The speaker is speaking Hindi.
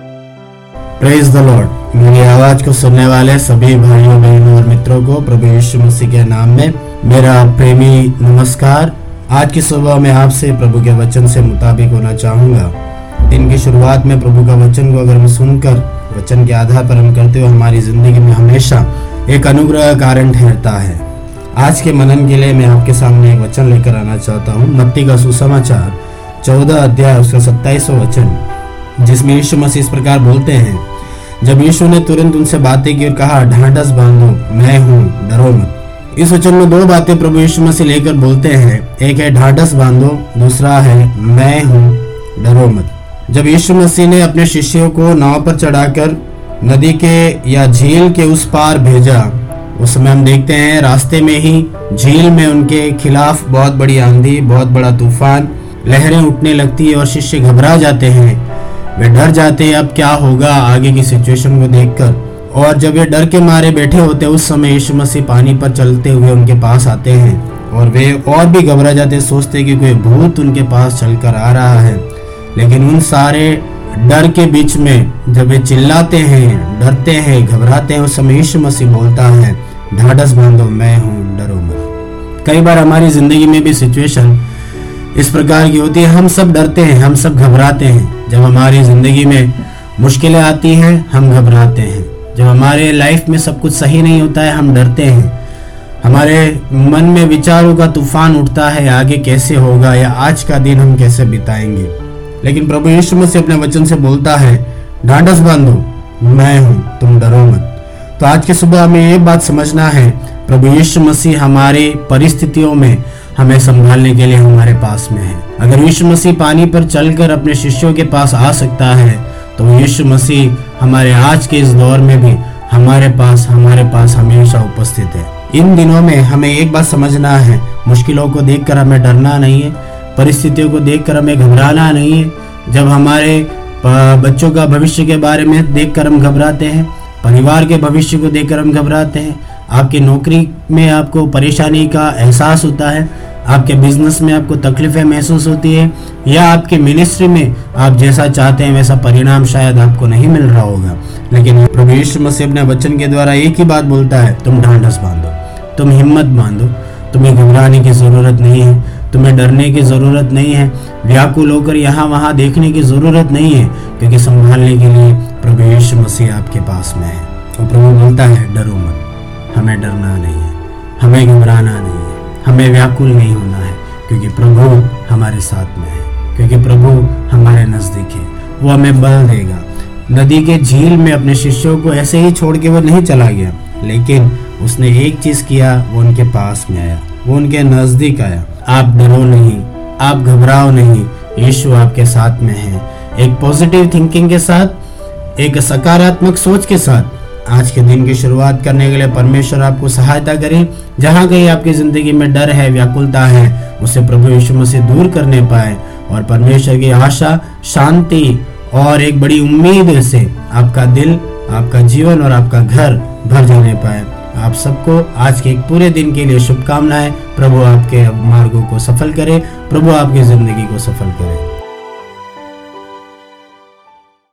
प्रेज द लॉर्ड मेरी आवाज़ को सुनने वाले सभी भाइयों, बहनों और मित्रों को प्रभु यीशु मसीह के नाम में मेरा प्रेमी नमस्कार। आज की सुबह में आपसे प्रभु के वचन से मुताबिक होना चाहूँगा। दिन की शुरुआत में प्रभु का वचन को अगर हम सुनकर, वचन के आधार पर हम करते हुए हमारी ज़िंदगी में हमेशा एक अनुग्रह कारण ठहरता है। आज के मनन के लिए मैं आपके सामने एक वचन लेकर आना चाहता हूँ। मत्ती का सुसमाचार, चौदह अध्याय, उसका सत्ताईसवा वचन। जिसमें यीशु मसीह इस प्रकार बोलते हैं, जब यीशु ने तुरंत उनसे बातें की और कहा, ढांढस बांधो, मैं हूँ, डरो मत। इस वचन में दो बातें प्रभु यीशु मसीह लेकर बोलते हैं। एक है, ढांढस बांधो, दूसरा है, मैं हूँ, डरो मत। जब यीशु मसीह ने अपने शिष्यों को नाव पर चढ़ाकर नदी के या झील के उस पार भेजा उस समय हम देखते हैं, रास्ते में ही झील में उनके खिलाफ बहुत बड़ी आंधी, बहुत बड़ा तूफ़ान, लहरें उठने लगती है और शिष्य घबरा जाते हैं। वे डर जाते हैं, अब क्या होगा आगे की सिचुएशन को देखकर। और जब वे डर के मारे बैठे होते उस समय यीशु मसीह पानी पर चलते हुए उनके पास आते हैं। और वे और भी घबरा जाते सोचते कि कोई भूत उनके पास चलकर आ रहा है। लेकिन उन सारे डर के बीच में जब वे चिल्लाते हैं, डरते हैं, घबराते हैं, उस समय यीशु मसीह बोलता है, ढाढ़स बांधो, मैं हूँ, डरो मत। कई बार हमारी ज़िंदगी में भी सिचुएशन इस प्रकार की होती है, हम सब डरते हैं, हम सब घबराते हैं। जब हमारी ज़िंदगी में मुश्किलें आती हैं, हम घबराते हैं। जब हमारे लाइफ में सब कुछ सही नहीं होता है, हम डरते हैं। हमारे मन में विचारों का तूफ़ान उठता है, आगे कैसे होगा या आज का दिन हम कैसे बिताएँगे? लेकिन प्रभु यीशु मसीह अपने वचन से बोलता है ढांढस बांधो, मैं हूँ, तुम डरो मत। तो आज की सुबह हमें ये बात समझना है, प्रभु यीशु मसीह हमारी परिस्थितियों में हमें संभालने के लिए हमारे पास में है। अगर यीशु मसीह पानी पर चलकर अपने शिष्यों के पास आ सकता है तो यीशु मसीह हमारे आज के इस दौर में भी हमारे पास हमारे पास हमेशा उपस्थित है। इन दिनों में हमें एक बात समझना है, मुश्किलों को देखकर हमें डरना नहीं है, परिस्थितियों को देखकर हमें घबराना नहीं है। जब हमारे बच्चों का भविष्य के बारे में देखकर हम घबराते हैं, परिवार के भविष्य को देखकर हम घबराते हैं आपकी नौकरी में आपको परेशानी का एहसास होता है, आपके बिज़नेस में आपको तकलीफें महसूस होती है, या आपके मिनिस्ट्री में आप जैसा चाहते हैं वैसा परिणाम शायद आपको नहीं मिल रहा होगा। लेकिन प्रभु यीशु मसीह अपने वचन के द्वारा एक ही बात बोलता है, तुम ढांढस बांधो, तुम हिम्मत बांधो, तुम्हें घबराने की ज़रूरत नहीं है, तुम्हें डरने की ज़रूरत नहीं है, व्याकुल होकर यहाँ वहाँ देखने की ज़रूरत नहीं है, क्योंकि संभालने के लिए प्रभु यीशु मसीह आपके पास में है। और प्रभु बोलता है, डरो मत हमें डरना नहीं है, हमें घबराना नहीं है, हमें व्याकुल नहीं होना है, क्योंकि प्रभु हमारे साथ में है, क्योंकि प्रभु हमारे नज़दीक है, वो हमें बल देगा। नदी के झील में अपने शिष्यों को ऐसे ही छोड़ के वो नहीं चला गया, लेकिन उसने एक चीज़ किया, वो उनके पास में आया, वो उनके नज़दीक आया। आप डरो नहीं, आप घबराओ नहीं, यीशु आपके साथ में है। एक पॉजिटिव थिंकिंग के साथ, एक सकारात्मक सोच के साथ आज के दिन की शुरुआत करने के लिए परमेश्वर आपको सहायता करे। जहाँ कहीं आपकी ज़िंदगी में डर है, व्याकुलता है, उसे प्रभु यीशु मसीह दूर करने पाए। और परमेश्वर की आशा, शांति और एक बड़ी उम्मीद से आपका दिल, आपका जीवन और आपका घर भर जाने पाए। आप सबको आज के एक पूरे दिन के लिए शुभकामनाएँ। प्रभु आपके मार्गों को सफल करे, प्रभु आपकी ज़िंदगी को सफल करे।